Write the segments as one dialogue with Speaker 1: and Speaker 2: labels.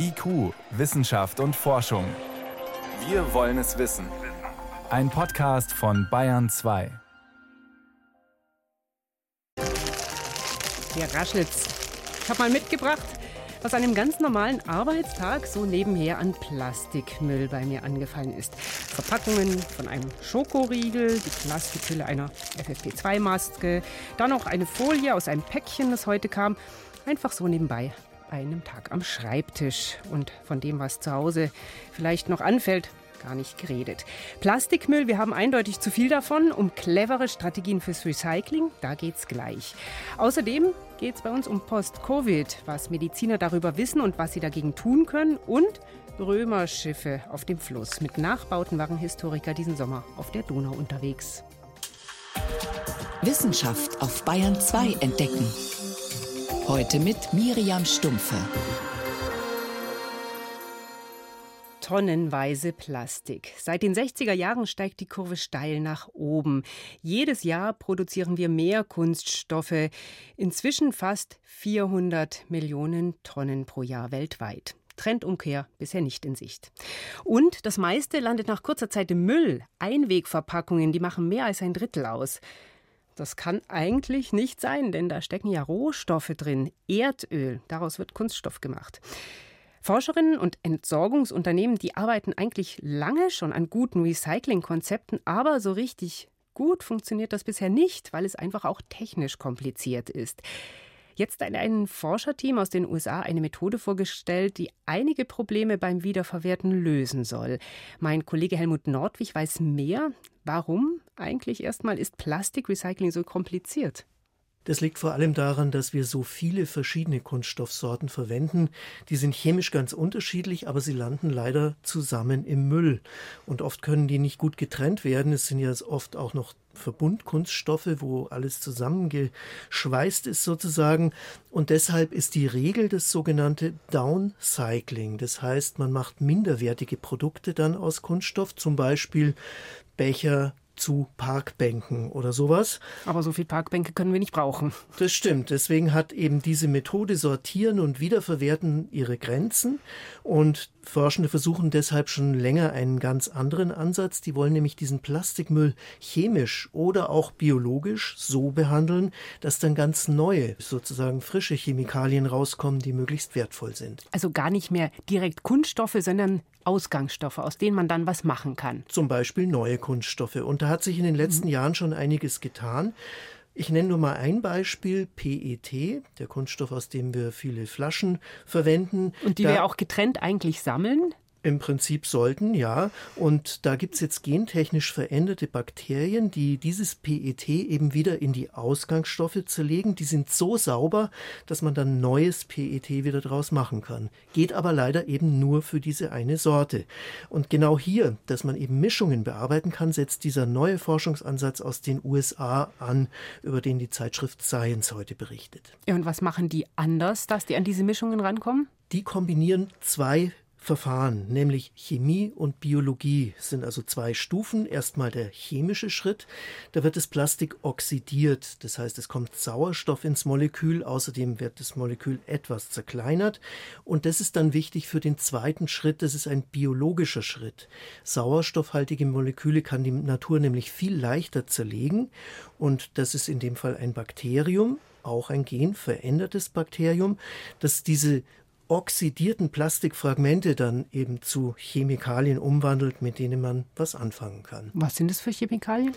Speaker 1: IQ, Wissenschaft und Forschung. Wir wollen es wissen. Ein Podcast von Bayern 2.
Speaker 2: Hier raschelt's. Ich habe mal mitgebracht, was an einem ganz normalen Arbeitstag so nebenher an Plastikmüll bei mir angefallen ist. Verpackungen von einem Schokoriegel, die Plastikhülle einer FFP2-Maske, dann noch eine Folie aus einem Päckchen, das heute kam. Einfach so nebenbei einem Tag am Schreibtisch und von dem, was zu Hause vielleicht noch anfällt, gar nicht geredet. Plastikmüll, wir haben eindeutig zu viel davon. Um clevere Strategien fürs Recycling, da geht's gleich. Außerdem geht es bei uns um Post-Covid, was Mediziner darüber wissen und was sie dagegen tun können. Und Römerschiffe auf dem Fluss. Mit Nachbauten waren Historiker diesen Sommer auf der Donau unterwegs.
Speaker 3: Wissenschaft auf Bayern 2 entdecken. Heute mit Miriam Stumpfe.
Speaker 2: Tonnenweise Plastik. Seit den 60er Jahren steigt die Kurve steil nach oben. Jedes Jahr produzieren wir mehr Kunststoffe. Inzwischen fast 400 Millionen Tonnen pro Jahr weltweit. Trendumkehr bisher nicht in Sicht. Und das meiste landet nach kurzer Zeit im Müll. Einwegverpackungen, die machen mehr als ein Drittel aus. Das kann eigentlich nicht sein, denn da stecken ja Rohstoffe drin. Erdöl, daraus wird Kunststoff gemacht. Forscherinnen und Entsorgungsunternehmen, die arbeiten eigentlich lange schon an guten Recyclingkonzepten, aber so richtig gut funktioniert das bisher nicht, weil es einfach auch technisch kompliziert ist. Jetzt hat ein Forscherteam aus den USA eine Methode vorgestellt, die einige Probleme beim Wiederverwerten lösen soll. Mein Kollege Helmut Nordwig weiß mehr. Warum eigentlich erstmal ist Plastikrecycling so kompliziert?
Speaker 4: Das liegt vor allem daran, dass wir so viele verschiedene Kunststoffsorten verwenden. Die sind chemisch ganz unterschiedlich, aber sie landen leider zusammen im Müll. Und oft können die nicht gut getrennt werden. Es sind ja oft auch noch Verbundkunststoffe, wo alles zusammengeschweißt ist sozusagen. Und deshalb ist die Regel das sogenannte Downcycling. Das heißt, man macht minderwertige Produkte dann aus Kunststoff, zum Beispiel Becher, zu Parkbänken oder sowas.
Speaker 2: Aber so viel Parkbänke können wir nicht brauchen.
Speaker 4: Das stimmt. Deswegen hat eben diese Methode Sortieren und Wiederverwerten ihre Grenzen. Und Forschende versuchen deshalb schon länger einen ganz anderen Ansatz. Die wollen nämlich diesen Plastikmüll chemisch oder auch biologisch so behandeln, dass dann ganz neue, sozusagen frische Chemikalien rauskommen, die möglichst wertvoll sind.
Speaker 2: Also gar nicht mehr direkt Kunststoffe, sondern Ausgangsstoffe, aus denen man dann was machen kann.
Speaker 4: Zum Beispiel neue Kunststoffe. Und da hat sich in den letzten mhm. Jahren schon einiges getan. Ich nenne nur mal ein Beispiel, PET, der Kunststoff, aus dem wir viele Flaschen verwenden.
Speaker 2: Und die da wir auch getrennt eigentlich sammeln?
Speaker 4: Im Prinzip sollten, ja. Und da gibt es jetzt gentechnisch veränderte Bakterien, die dieses PET eben wieder in die Ausgangsstoffe zerlegen. Die sind so sauber, dass man dann neues PET wieder draus machen kann. Geht aber leider eben nur für diese eine Sorte. Und genau hier, dass man eben Mischungen bearbeiten kann, setzt dieser neue Forschungsansatz aus den USA an, über den die Zeitschrift Science heute berichtet.
Speaker 2: Ja, und was machen die anders, dass die an diese Mischungen rankommen?
Speaker 4: Die kombinieren zwei Verfahren, nämlich Chemie und Biologie, sind also zwei Stufen. Erstmal der chemische Schritt, da wird das Plastik oxidiert, das heißt es kommt Sauerstoff ins Molekül, außerdem wird das Molekül etwas zerkleinert. Und das ist dann wichtig für den zweiten Schritt, das ist ein biologischer Schritt. Sauerstoffhaltige Moleküle kann die Natur nämlich viel leichter zerlegen. Und das ist in dem Fall ein Bakterium, auch ein genverändertes Bakterium, das diese oxidierten Plastikfragmente dann eben zu Chemikalien umwandelt, mit denen man was anfangen kann.
Speaker 2: Was sind das für Chemikalien?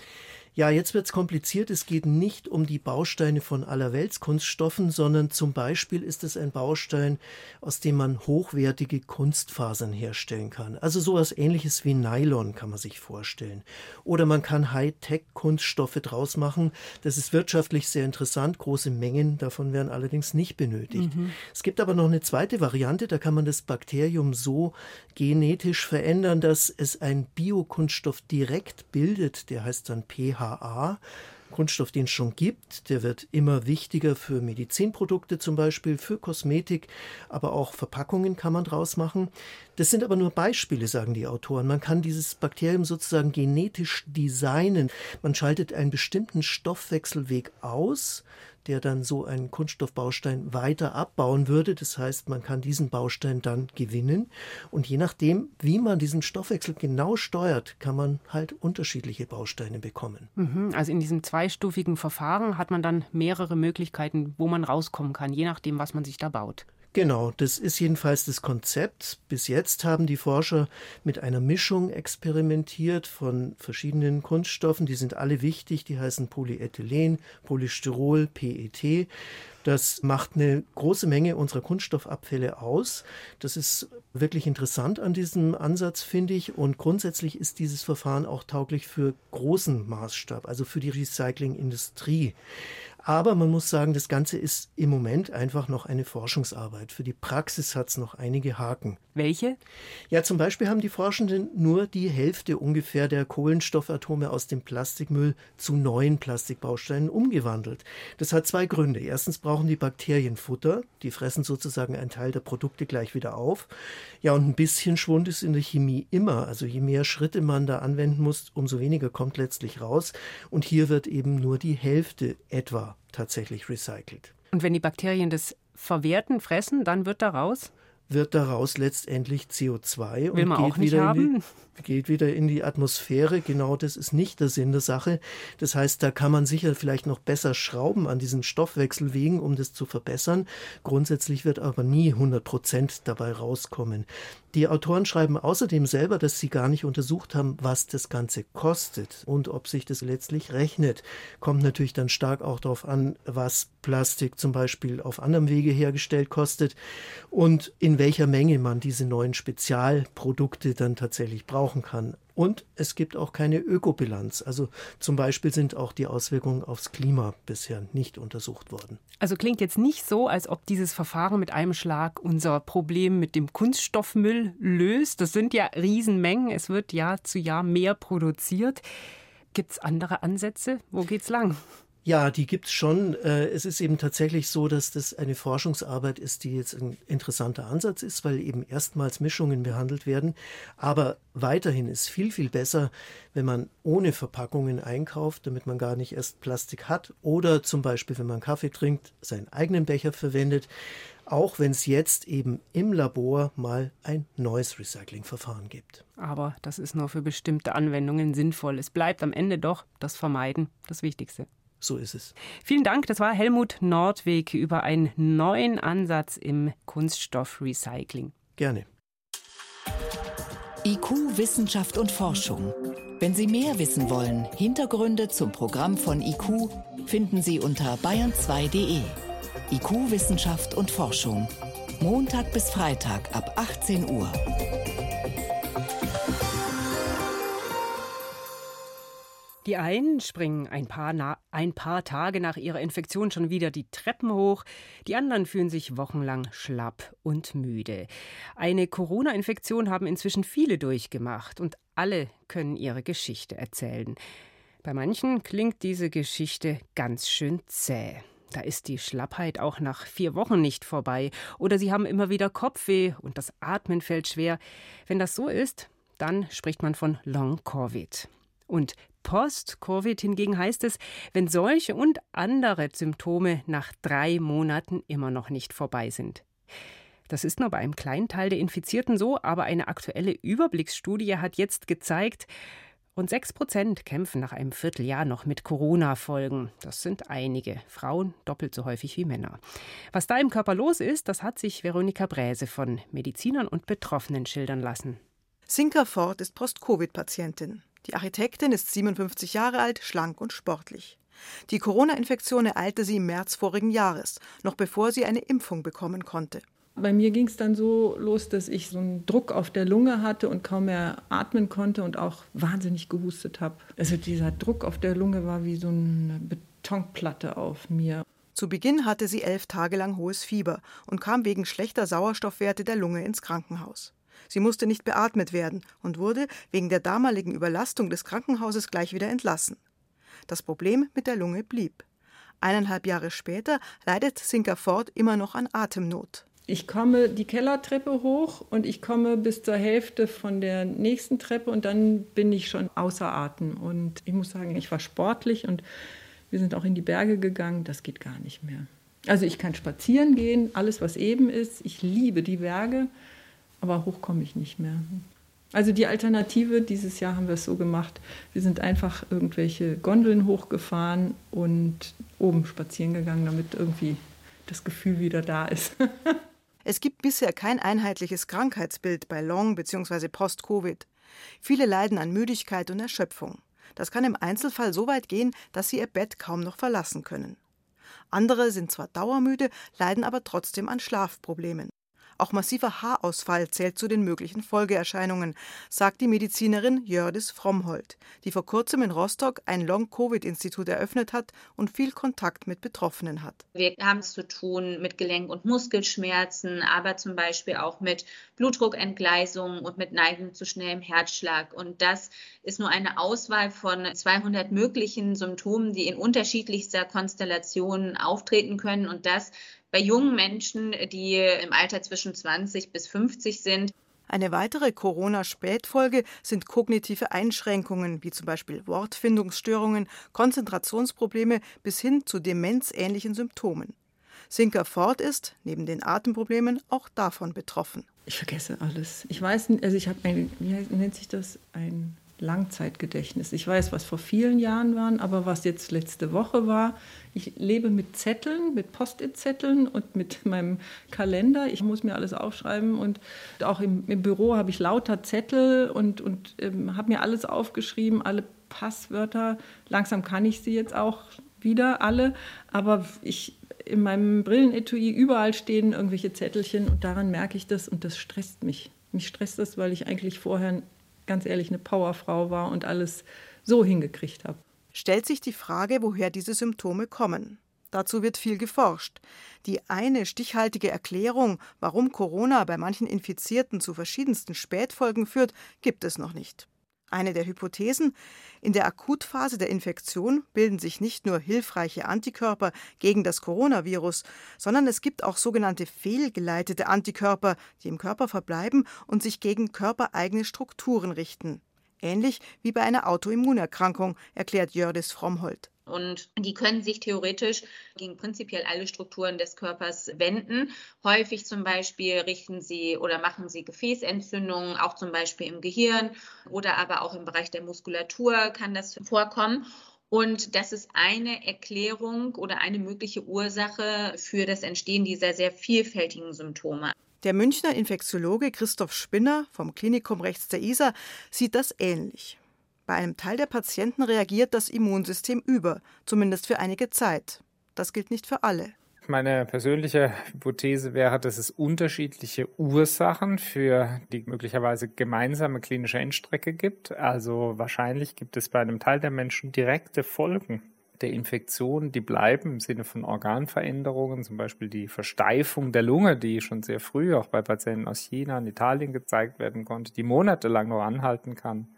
Speaker 4: Ja, jetzt wird es kompliziert. Es geht nicht um die Bausteine von Allerweltskunststoffen, sondern zum Beispiel ist es ein Baustein, aus dem man hochwertige Kunstfasern herstellen kann. Also sowas ähnliches wie Nylon kann man sich vorstellen. Oder man kann Hightech-Kunststoffe draus machen. Das ist wirtschaftlich sehr interessant. Große Mengen davon werden allerdings nicht benötigt. Mhm. Es gibt aber noch eine zweite Variante. Da kann man das Bakterium so genetisch verändern, dass es ein Biokunststoff direkt bildet. Der heißt dann pH BHA, Kunststoff, den es schon gibt. Der wird immer wichtiger für Medizinprodukte zum Beispiel, für Kosmetik, aber auch Verpackungen kann man draus machen. Das sind aber nur Beispiele, sagen die Autoren. Man kann dieses Bakterium sozusagen genetisch designen. Man schaltet einen bestimmten Stoffwechselweg aus, der dann so einen Kunststoffbaustein weiter abbauen würde. Das heißt, man kann diesen Baustein dann gewinnen. Und je nachdem, wie man diesen Stoffwechsel genau steuert, kann man halt unterschiedliche Bausteine bekommen.
Speaker 2: Mhm, also in diesem zweistufigen Verfahren hat man dann mehrere Möglichkeiten, wo man rauskommen kann, je nachdem, was man sich da baut.
Speaker 4: Genau, das ist jedenfalls das Konzept. Bis jetzt haben die Forscher mit einer Mischung experimentiert von verschiedenen Kunststoffen. Die sind alle wichtig. Die heißen Polyethylen, Polystyrol, PET. Das macht eine große Menge unserer Kunststoffabfälle aus. Das ist wirklich interessant an diesem Ansatz, finde ich. Und grundsätzlich ist dieses Verfahren auch tauglich für großen Maßstab, also für die Recyclingindustrie. Aber man muss sagen, das Ganze ist im Moment einfach noch eine Forschungsarbeit. Für die Praxis hat es noch einige Haken.
Speaker 2: Welche?
Speaker 4: Ja, zum Beispiel haben die Forschenden nur die Hälfte ungefähr der Kohlenstoffatome aus dem Plastikmüll zu neuen Plastikbausteinen umgewandelt. Das hat zwei Gründe. Erstens brauchen die Bakterien Futter. Die fressen sozusagen einen Teil der Produkte gleich wieder auf. Ja, und ein bisschen Schwund ist in der Chemie immer. Also je mehr Schritte man da anwenden muss, umso weniger kommt letztlich raus. Und hier wird eben nur die Hälfte etwa tatsächlich recycelt.
Speaker 2: Und wenn die Bakterien das verwerten, fressen, dann wird daraus?
Speaker 4: Wird daraus letztendlich CO2
Speaker 2: Will
Speaker 4: und
Speaker 2: geht
Speaker 4: wieder,
Speaker 2: die,
Speaker 4: geht wieder in die Atmosphäre. Genau das ist nicht der Sinn der Sache. Das heißt, da kann man sicher vielleicht noch besser schrauben an diesen Stoffwechselwegen, um das zu verbessern. Grundsätzlich wird aber nie 100 Prozent dabei rauskommen. Die Autoren schreiben außerdem selber, dass sie gar nicht untersucht haben, was das Ganze kostet und ob sich das letztlich rechnet. Kommt natürlich dann stark auch darauf an, was Plastik zum Beispiel auf anderem Wege hergestellt kostet und in welcher Menge man diese neuen Spezialprodukte dann tatsächlich brauchen kann. Und es gibt auch keine Ökobilanz. Also zum Beispiel sind auch die Auswirkungen aufs Klima bisher nicht untersucht worden.
Speaker 2: Also klingt jetzt nicht so, als ob dieses Verfahren mit einem Schlag unser Problem mit dem Kunststoffmüll löst. Das sind ja Riesenmengen. Es wird Jahr zu Jahr mehr produziert. Gibt es andere Ansätze? Wo geht's lang?
Speaker 4: Ja, die gibt's schon. Äh, es ist eben tatsächlich so, dass das eine Forschungsarbeit ist, die jetzt ein interessanter Ansatz ist, weil eben erstmals Mischungen behandelt werden. Aber weiterhin ist viel, viel besser, wenn man ohne Verpackungen einkauft, damit man gar nicht erst Plastik hat. Oder zum Beispiel, wenn man Kaffee trinkt, seinen eigenen Becher verwendet. Auch wenn es jetzt eben im Labor mal ein neues Recyclingverfahren gibt.
Speaker 2: Aber das ist nur für bestimmte Anwendungen sinnvoll. Es bleibt am Ende doch das Vermeiden das Wichtigste.
Speaker 4: So ist es.
Speaker 2: Vielen Dank. Das war Helmut Nordweg über einen neuen Ansatz im Kunststoffrecycling.
Speaker 4: Gerne.
Speaker 3: IQ, Wissenschaft und Forschung. Wenn Sie mehr wissen wollen, Hintergründe zum Programm von IQ finden Sie unter bayern2.de. IQ, Wissenschaft und Forschung. Montag bis Freitag ab 18 Uhr.
Speaker 2: Die einen springen ein paar, ein paar, Tage nach ihrer Infektion schon wieder die Treppen hoch, die anderen fühlen sich wochenlang schlapp und müde. Eine Corona-Infektion haben inzwischen viele durchgemacht und alle können ihre Geschichte erzählen. Bei manchen klingt diese Geschichte ganz schön zäh. Da ist die Schlappheit auch nach vier Wochen nicht vorbei. Oder sie haben immer wieder Kopfweh und das Atmen fällt schwer. Wenn das so ist, dann spricht man von Long-Covid. Und Post-Covid hingegen heißt es, wenn solche und andere Symptome nach drei Monaten immer noch nicht vorbei sind. Das ist nur bei einem kleinen Teil der Infizierten so, aber eine aktuelle Überblicksstudie hat jetzt gezeigt, Rund 6 Prozent kämpfen nach einem Vierteljahr noch mit Corona-Folgen. Das sind einige. Frauen doppelt so häufig wie Männer. Was da im Körper los ist, das hat sich Veronika Bräse von Medizinern und Betroffenen schildern lassen.
Speaker 5: Sinka Ford ist Post-Covid-Patientin. Die Architektin ist 57 Jahre alt, schlank und sportlich. Die Corona-Infektion ereilte sie im März vorigen Jahres, noch bevor sie eine Impfung bekommen konnte.
Speaker 6: Bei mir ging es dann so los, dass ich so einen Druck auf der Lunge hatte und kaum mehr atmen konnte und auch wahnsinnig gehustet habe. Also dieser Druck auf der Lunge war wie so eine Betonplatte auf mir.
Speaker 5: Zu Beginn hatte sie elf Tage lang hohes Fieber und kam wegen schlechter Sauerstoffwerte der Lunge ins Krankenhaus. Sie musste nicht beatmet werden und wurde wegen der damaligen Überlastung des Krankenhauses gleich wieder entlassen. Das Problem mit der Lunge blieb. Eineinhalb Jahre später leidet Sinker Ford immer noch an Atemnot.
Speaker 6: Ich komme die Kellertreppe hoch und ich komme bis zur Hälfte von der nächsten Treppe und dann bin ich schon außer Atem. Und ich muss sagen, ich war sportlich und Wir sind auch in die Berge gegangen, das geht gar nicht mehr. Also ich kann spazieren gehen, alles was eben ist. Ich liebe die Berge, aber hoch komme ich nicht mehr. Also die Alternative, dieses Jahr haben wir es so gemacht, wir sind einfach irgendwelche Gondeln hochgefahren und oben spazieren gegangen, damit irgendwie das Gefühl wieder da ist.
Speaker 5: es gibt bisher kein einheitliches Krankheitsbild bei Long- bzw. Post-Covid. Viele leiden an Müdigkeit und Erschöpfung. Das kann im Einzelfall so weit gehen, dass sie ihr Bett kaum noch verlassen können. Andere sind zwar dauermüde, leiden aber trotzdem an Schlafproblemen. Auch massiver Haarausfall zählt zu den möglichen Folgeerscheinungen, sagt die Medizinerin Jördis Frommhold, die vor kurzem in Rostock ein Long-Covid-Institut eröffnet hat und viel Kontakt mit Betroffenen hat.
Speaker 7: Wir haben es zu tun mit Gelenk- und Muskelschmerzen, aber zum Beispiel auch mit Blutdruckentgleisungen und mit Neigung zu schnellem Herzschlag. Und das ist nur eine Auswahl von 200 möglichen Symptomen, die in unterschiedlichster Konstellation auftreten können. Und das bei jungen Menschen, die im Alter zwischen 20 bis 50 sind.
Speaker 5: Eine weitere Corona-Spätfolge sind kognitive Einschränkungen, wie zum Beispiel Wortfindungsstörungen, Konzentrationsprobleme bis hin zu demenzähnlichen Symptomen. Sinker Ford ist, neben den Atemproblemen, auch davon betroffen.
Speaker 6: Ich vergesse alles. Ich weiß, also ich habe ein, wie nennt sich das, ein Langzeitgedächtnis. Ich weiß, was vor vielen Jahren waren, aber was jetzt letzte Woche war. Ich lebe mit Zetteln, mit Post-it-Zetteln und mit meinem Kalender. Ich muss mir alles aufschreiben und auch im, im Büro habe ich lauter Zettel und, und ähm, habe mir alles aufgeschrieben, alle Passwörter. Langsam kann ich sie jetzt auch wieder alle, aber ich in meinem Brillenetui überall stehen irgendwelche Zettelchen und daran merke ich das und das stresst mich. Mich stresst das, weil ich eigentlich vorher ganz ehrlich eine Powerfrau war und alles so hingekriegt habe.
Speaker 5: Stellt sich die Frage, woher diese Symptome kommen. Dazu wird viel geforscht. Die eine stichhaltige Erklärung, warum Corona bei manchen Infizierten zu verschiedensten Spätfolgen führt, gibt es noch nicht. Eine der Hypothesen, in der Akutphase der Infektion bilden sich nicht nur hilfreiche Antikörper gegen das Coronavirus, sondern es gibt auch sogenannte fehlgeleitete Antikörper, die im Körper verbleiben und sich gegen körpereigene Strukturen richten. Ähnlich wie bei einer Autoimmunerkrankung, erklärt Jördis Frommhold.
Speaker 7: Und die können sich theoretisch gegen prinzipiell alle Strukturen des Körpers wenden. Häufig zum Beispiel richten sie oder machen sie Gefäßentzündungen, auch zum Beispiel im Gehirn oder aber auch im Bereich der Muskulatur kann das vorkommen. Und das ist eine Erklärung oder eine mögliche Ursache für das Entstehen dieser sehr vielfältigen Symptome.
Speaker 5: Der Münchner Infektiologe Christoph Spinner vom Klinikum rechts der Isar sieht das ähnlich. Bei einem Teil der Patienten reagiert das Immunsystem über, zumindest für einige Zeit. Das gilt nicht für alle.
Speaker 8: Meine persönliche Hypothese wäre, dass es unterschiedliche Ursachen für die möglicherweise gemeinsame klinische Endstrecke gibt. Also wahrscheinlich gibt es bei einem Teil der Menschen direkte Folgen der Infektion, die bleiben im Sinne von Organveränderungen, zum Beispiel die Versteifung der Lunge, die schon sehr früh auch bei Patienten aus China und Italien gezeigt werden konnte, die monatelang noch anhalten kann.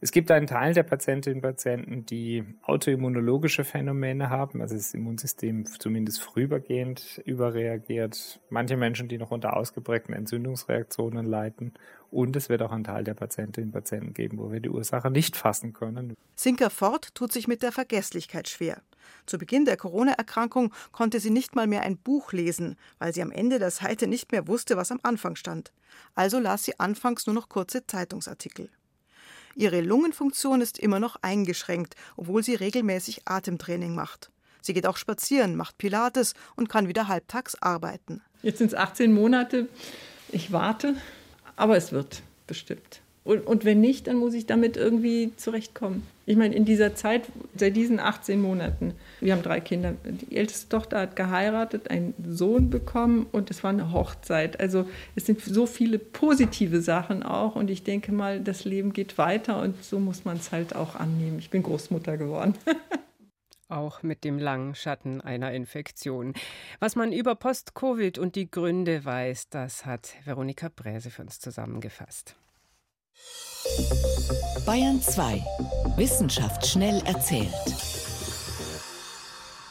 Speaker 8: Es gibt einen Teil der Patientinnen und Patienten, die autoimmunologische Phänomene haben, also das Immunsystem zumindest vorübergehend überreagiert. Manche Menschen, die noch unter ausgeprägten Entzündungsreaktionen leiden. Und es wird auch einen Teil der Patientinnen und Patienten geben, wo wir die Ursache nicht fassen können.
Speaker 5: Sinker Ford tut sich mit der Vergesslichkeit schwer. Zu Beginn der Corona-Erkrankung konnte sie nicht mal mehr ein Buch lesen, weil sie am Ende der Seite nicht mehr wusste, was am Anfang stand. Also las sie anfangs nur noch kurze Zeitungsartikel. Ihre Lungenfunktion ist immer noch eingeschränkt, obwohl sie regelmäßig Atemtraining macht. Sie geht auch spazieren, macht Pilates und kann wieder halbtags arbeiten.
Speaker 6: Jetzt sind es 18 Monate. Ich warte, aber es wird bestimmt. Und, und wenn nicht, dann muss ich damit irgendwie zurechtkommen. Ich meine, in dieser Zeit, seit diesen 18 Monaten, wir haben drei Kinder. Die älteste Tochter hat geheiratet, einen Sohn bekommen und es war eine Hochzeit. Also es sind so viele positive Sachen auch und ich denke mal, das Leben geht weiter und so muss man es halt auch annehmen. Ich bin Großmutter geworden.
Speaker 2: auch mit dem langen Schatten einer Infektion. Was man über Post-Covid und die Gründe weiß, das hat Veronika Bräse für uns zusammengefasst.
Speaker 3: Bayern 2. Wissenschaft schnell erzählt.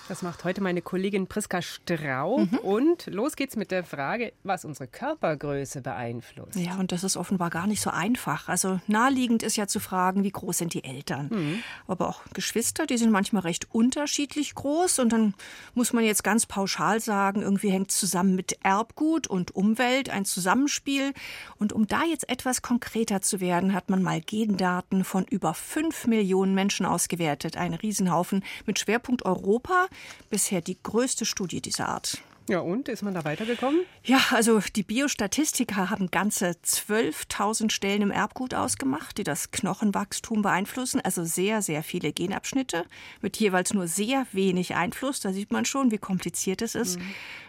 Speaker 2: Das macht heute meine Kollegin Priska Straub. Mhm. Und los geht's mit der Frage, was unsere Körpergröße beeinflusst.
Speaker 9: Ja, und das ist offenbar gar nicht so einfach. Also naheliegend ist ja zu fragen, wie groß sind die Eltern. Mhm. Aber auch Geschwister, die sind manchmal recht unterschiedlich groß. Und dann muss man jetzt ganz pauschal sagen, irgendwie hängt zusammen mit Erbgut und Umwelt ein Zusammenspiel. Und um da jetzt etwas konkreter zu werden, hat man mal Gendaten von über fünf Millionen Menschen ausgewertet. Ein Riesenhaufen mit Schwerpunkt Europa bisher die größte Studie dieser Art.
Speaker 2: Ja, und ist man da weitergekommen?
Speaker 9: Ja, also die Biostatistiker haben ganze 12.000 Stellen im Erbgut ausgemacht, die das Knochenwachstum beeinflussen. Also sehr, sehr viele Genabschnitte mit jeweils nur sehr wenig Einfluss. Da sieht man schon, wie kompliziert es ist. Mhm.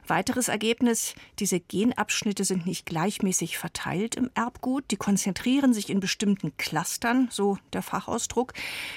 Speaker 9: Weiteres Ergebnis, diese Genabschnitte sind nicht gleichmäßig verteilt im Erbgut, die konzentrieren sich in bestimmten Clustern, so der Fachausdruck.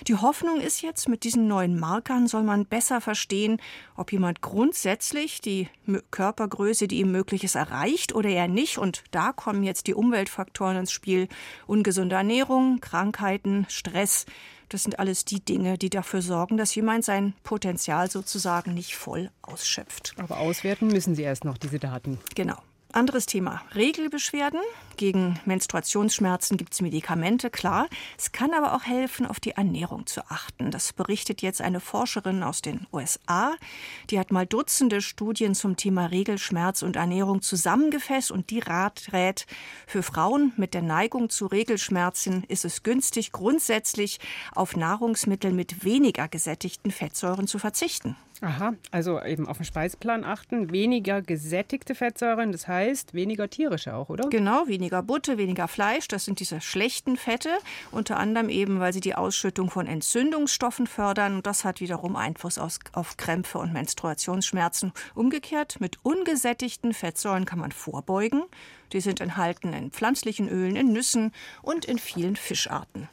Speaker 9: Die Hoffnung ist jetzt, mit diesen neuen Markern soll man besser verstehen, ob jemand grundsätzlich die Körpergröße, die ihm möglich ist, erreicht oder eher nicht. Und da kommen jetzt die Umweltfaktoren ins Spiel. Ungesunde Ernährung, Krankheiten, Stress. Das sind alles die Dinge, die dafür sorgen, dass jemand sein Potenzial sozusagen nicht voll ausschöpft.
Speaker 2: Aber auswerten müssen Sie erst noch diese Daten.
Speaker 9: Genau. Anderes Thema. Regelbeschwerden. Gegen Menstruationsschmerzen gibt es Medikamente, klar. Es kann aber auch helfen, auf die Ernährung zu achten. Das berichtet jetzt eine Forscherin aus den USA. Die hat mal Dutzende Studien zum Thema Regelschmerz und Ernährung zusammengefasst und die Rat rät, für Frauen mit der Neigung zu Regelschmerzen ist es günstig, grundsätzlich auf Nahrungsmittel mit weniger gesättigten Fettsäuren zu verzichten.
Speaker 2: Aha, also eben auf den Speiseplan achten, weniger gesättigte Fettsäuren, das heißt weniger tierische auch, oder?
Speaker 9: Genau, weniger Butter, weniger Fleisch, das sind diese schlechten Fette, unter anderem eben, weil sie die Ausschüttung von Entzündungsstoffen fördern und das hat wiederum Einfluss auf, auf Krämpfe und Menstruationsschmerzen. Umgekehrt, mit ungesättigten Fettsäuren kann man vorbeugen. Die sind enthalten in pflanzlichen Ölen, in Nüssen und in vielen Fischarten.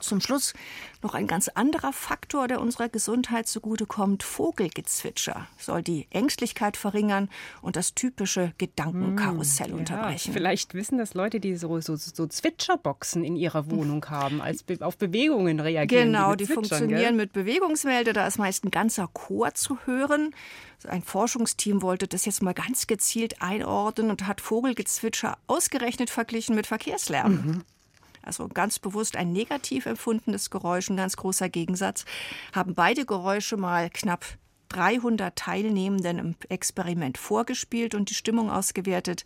Speaker 9: Zum Schluss noch ein ganz anderer Faktor, der unserer Gesundheit zugutekommt. Vogelgezwitscher soll die Ängstlichkeit verringern und das typische Gedankenkarussell mmh, unterbrechen.
Speaker 2: Ja, vielleicht wissen das Leute, die so, so, so Zwitscherboxen in ihrer Wohnung haben, als be auf Bewegungen reagieren.
Speaker 9: Genau, die, die funktionieren gell? mit Bewegungsmelder. Da ist meist ein ganzer Chor zu hören. Ein Forschungsteam wollte das jetzt mal ganz gezielt einordnen und hat Vogelgezwitscher ausgerechnet verglichen mit Verkehrslärm. Mhm also ganz bewusst ein negativ empfundenes Geräusch, ein ganz großer Gegensatz, haben beide Geräusche mal knapp 300 Teilnehmenden im Experiment vorgespielt und die Stimmung ausgewertet.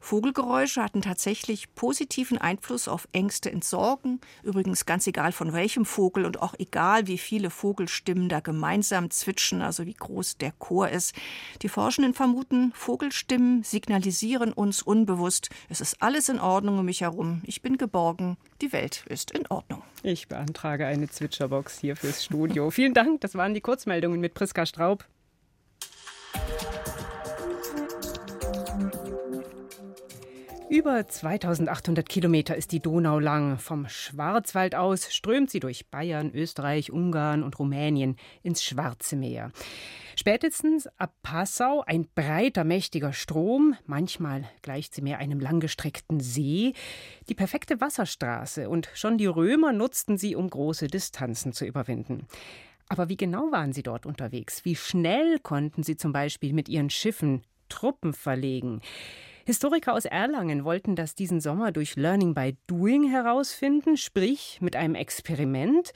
Speaker 9: Vogelgeräusche hatten tatsächlich positiven Einfluss auf Ängste in Sorgen. Übrigens ganz egal von welchem Vogel und auch egal wie viele Vogelstimmen da gemeinsam zwitschen, also wie groß der Chor ist. Die Forschenden vermuten, Vogelstimmen signalisieren uns unbewusst, es ist alles in Ordnung um mich herum. Ich bin geborgen. Die Welt ist in Ordnung.
Speaker 2: Ich beantrage eine Zwitscherbox hier fürs Studio. Vielen Dank. Das waren die Kurzmeldungen mit Priska Straub. Über 2800 Kilometer ist die Donau lang. Vom Schwarzwald aus strömt sie durch Bayern, Österreich, Ungarn und Rumänien ins Schwarze Meer. Spätestens ab Passau ein breiter, mächtiger Strom, manchmal gleicht sie mehr einem langgestreckten See, die perfekte Wasserstraße und schon die Römer nutzten sie, um große Distanzen zu überwinden. Aber wie genau waren sie dort unterwegs? Wie schnell konnten sie zum Beispiel mit ihren Schiffen Truppen verlegen? Historiker aus Erlangen wollten das diesen Sommer durch Learning by Doing herausfinden, sprich mit einem Experiment.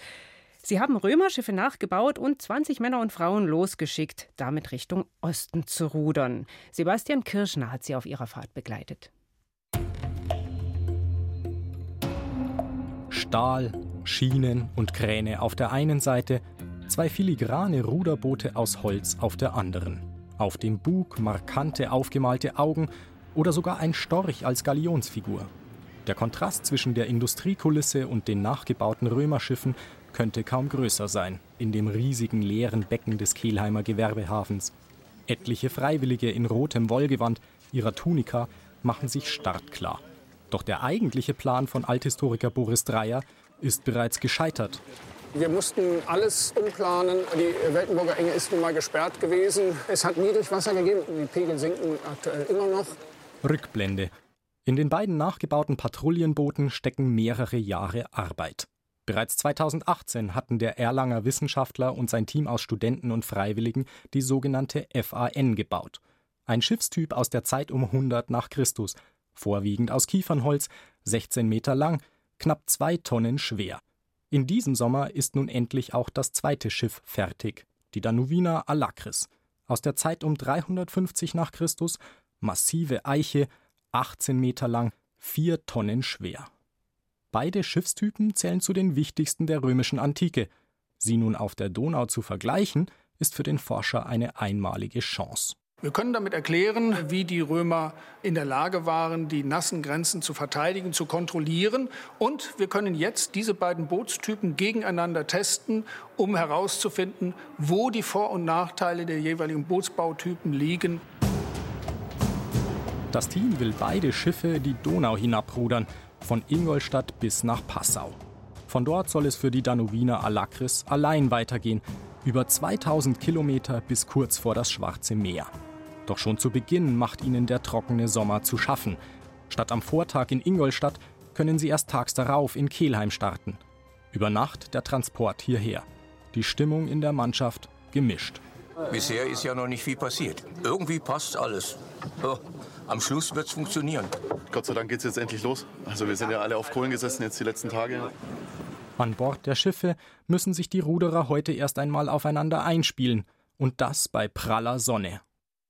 Speaker 2: Sie haben Römerschiffe nachgebaut und 20 Männer und Frauen losgeschickt, damit Richtung Osten zu rudern. Sebastian Kirschner hat sie auf ihrer Fahrt begleitet.
Speaker 10: Stahl, Schienen und Kräne auf der einen Seite, zwei filigrane Ruderboote aus Holz auf der anderen. Auf dem Bug markante aufgemalte Augen oder sogar ein Storch als Galionsfigur. Der Kontrast zwischen der Industriekulisse und den nachgebauten Römerschiffen könnte kaum größer sein, in dem riesigen leeren Becken des Kelheimer Gewerbehafens. Etliche Freiwillige in rotem Wollgewand, ihrer Tunika, machen sich startklar. Doch der eigentliche Plan von Althistoriker Boris Dreyer ist bereits gescheitert.
Speaker 11: Wir mussten alles umplanen. Die Weltenburger Enge ist nun mal gesperrt gewesen. Es hat Niedrigwasser gegeben. Die Pegel sinken aktuell immer noch.
Speaker 10: Rückblende. In den beiden nachgebauten Patrouillenbooten stecken mehrere Jahre Arbeit. Bereits 2018 hatten der Erlanger Wissenschaftler und sein Team aus Studenten und Freiwilligen die sogenannte FAN gebaut. Ein Schiffstyp aus der Zeit um 100 nach Christus, vorwiegend aus Kiefernholz, 16 Meter lang, knapp zwei Tonnen schwer. In diesem Sommer ist nun endlich auch das zweite Schiff fertig, die Danuvina Alakris. Aus der Zeit um 350 nach Christus, massive Eiche, 18 Meter lang, vier Tonnen schwer. Beide Schiffstypen zählen zu den wichtigsten der römischen Antike. Sie nun auf der Donau zu vergleichen, ist für den Forscher eine einmalige Chance.
Speaker 11: Wir können damit erklären, wie die Römer in der Lage waren, die nassen Grenzen zu verteidigen, zu kontrollieren. Und wir können jetzt diese beiden Bootstypen gegeneinander testen, um herauszufinden, wo die Vor- und Nachteile der jeweiligen Bootsbautypen liegen.
Speaker 10: Das Team will beide Schiffe die Donau hinabrudern von Ingolstadt bis nach Passau. Von dort soll es für die Danuviner Alakris allein weitergehen, über 2000 Kilometer bis kurz vor das Schwarze Meer. Doch schon zu Beginn macht ihnen der trockene Sommer zu schaffen. Statt am Vortag in Ingolstadt können sie erst tags darauf in Kelheim starten. Über Nacht der Transport hierher. Die Stimmung in der Mannschaft gemischt.
Speaker 12: Bisher ist ja noch nicht viel passiert. Irgendwie passt alles. Oh, am Schluss wird es funktionieren.
Speaker 13: Gott sei Dank geht es jetzt endlich los. Also wir sind ja alle auf Kohlen gesessen jetzt die letzten Tage.
Speaker 10: An Bord der Schiffe müssen sich die Ruderer heute erst einmal aufeinander einspielen. Und das bei praller Sonne.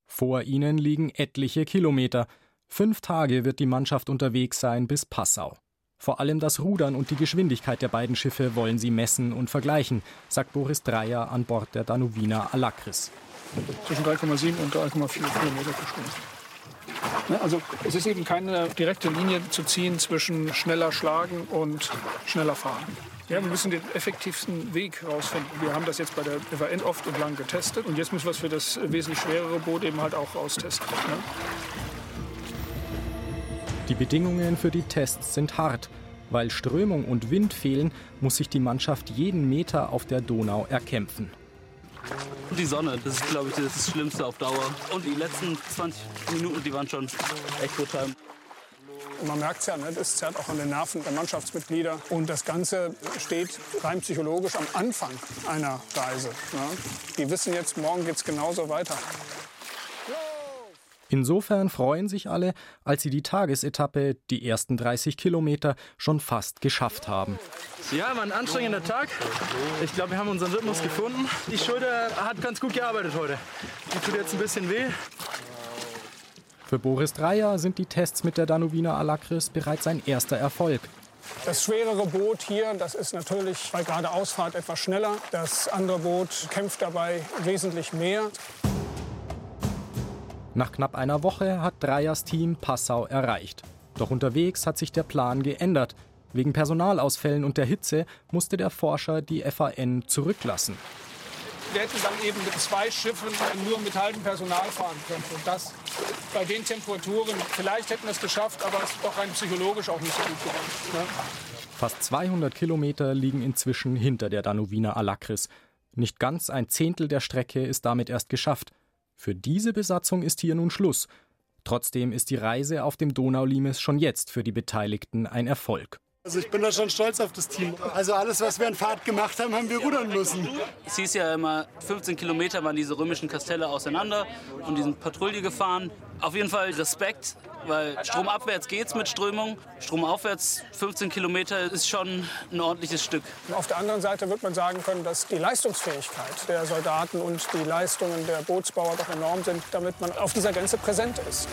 Speaker 10: Vor ihnen liegen etliche Kilometer. Fünf Tage wird die Mannschaft unterwegs sein bis Passau. Vor allem das Rudern und die Geschwindigkeit der beiden Schiffe wollen sie messen und vergleichen, sagt Boris Dreier an Bord der Danuvina Alakris.
Speaker 11: Zwischen 3,7 und 3,4 Kilometer pro Stunde. Ne, also es ist eben keine direkte Linie zu ziehen zwischen schneller Schlagen und schneller Fahren. Ja, wir müssen den effektivsten Weg herausfinden. Wir haben das jetzt bei der FAN oft und lang getestet und jetzt müssen wir es für das wesentlich schwerere Boot eben halt auch austesten. Ne?
Speaker 10: Die Bedingungen für die Tests sind hart. Weil Strömung und Wind fehlen, muss sich die Mannschaft jeden Meter auf der Donau erkämpfen.
Speaker 14: Die Sonne, das ist, glaube ich, das Schlimmste auf Dauer. Und die letzten 20 Minuten, die waren schon echt brutal.
Speaker 11: Man merkt es ja, ne? das zerrt auch an den Nerven der Mannschaftsmitglieder. Und das Ganze steht rein psychologisch am Anfang einer Reise. Ne? Die wissen jetzt, morgen geht es genauso weiter.
Speaker 10: Insofern freuen sich alle, als sie die Tagesetappe, die ersten 30 Kilometer, schon fast geschafft haben.
Speaker 15: Ja, war ein anstrengender Tag. Ich glaube, wir haben unseren Rhythmus gefunden. Die Schulter hat ganz gut gearbeitet heute. Die tut jetzt ein bisschen weh.
Speaker 10: Für Boris Dreier sind die Tests mit der Danubiner Alakris bereits ein erster Erfolg.
Speaker 11: Das schwerere Boot hier, das ist natürlich bei geradeausfahrt etwas schneller. Das andere Boot kämpft dabei wesentlich mehr.
Speaker 10: Nach knapp einer Woche hat Dreiers Team Passau erreicht. Doch unterwegs hat sich der Plan geändert. Wegen Personalausfällen und der Hitze musste der Forscher die FAN zurücklassen.
Speaker 11: Wir hätten dann eben mit zwei Schiffen nur mit halbem Personal fahren können. Und das bei den Temperaturen, vielleicht hätten wir es geschafft, aber es ist doch rein psychologisch auch nicht so gut geworden. Ne?
Speaker 10: Fast 200 Kilometer liegen inzwischen hinter der Danuviner Alakris. Nicht ganz ein Zehntel der Strecke ist damit erst geschafft. Für diese Besatzung ist hier nun Schluss. Trotzdem ist die Reise auf dem Donaulimes schon jetzt für die Beteiligten ein Erfolg.
Speaker 16: Also ich bin da schon stolz auf das Team. Also alles, was wir in Fahrt gemacht haben, haben wir rudern müssen.
Speaker 14: Es hieß ja immer, 15 Kilometer waren diese römischen Kastelle auseinander und die sind Patrouille gefahren. Auf jeden Fall Respekt, weil stromabwärts geht's mit Strömung. Stromaufwärts 15 Kilometer ist schon ein ordentliches Stück.
Speaker 11: Auf der anderen Seite wird man sagen können, dass die Leistungsfähigkeit der Soldaten und die Leistungen der Bootsbauer doch enorm sind, damit man auf dieser Grenze präsent ist.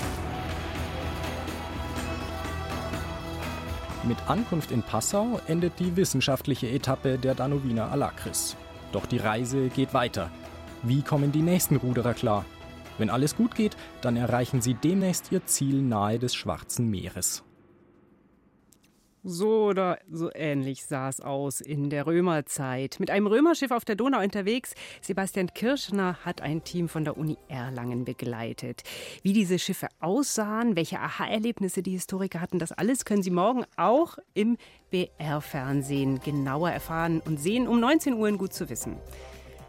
Speaker 10: Mit Ankunft in Passau endet die wissenschaftliche Etappe der Danuviner Alakris. Doch die Reise geht weiter. Wie kommen die nächsten Ruderer klar? Wenn alles gut geht, dann erreichen sie demnächst ihr Ziel nahe des Schwarzen Meeres.
Speaker 2: So oder so ähnlich sah es aus in der Römerzeit. Mit einem Römerschiff auf der Donau unterwegs. Sebastian Kirschner hat ein Team von der Uni Erlangen begleitet. Wie diese Schiffe aussahen, welche Aha-Erlebnisse die Historiker hatten, das alles können Sie morgen auch im BR-Fernsehen genauer erfahren und sehen um 19 Uhr in Gut zu wissen.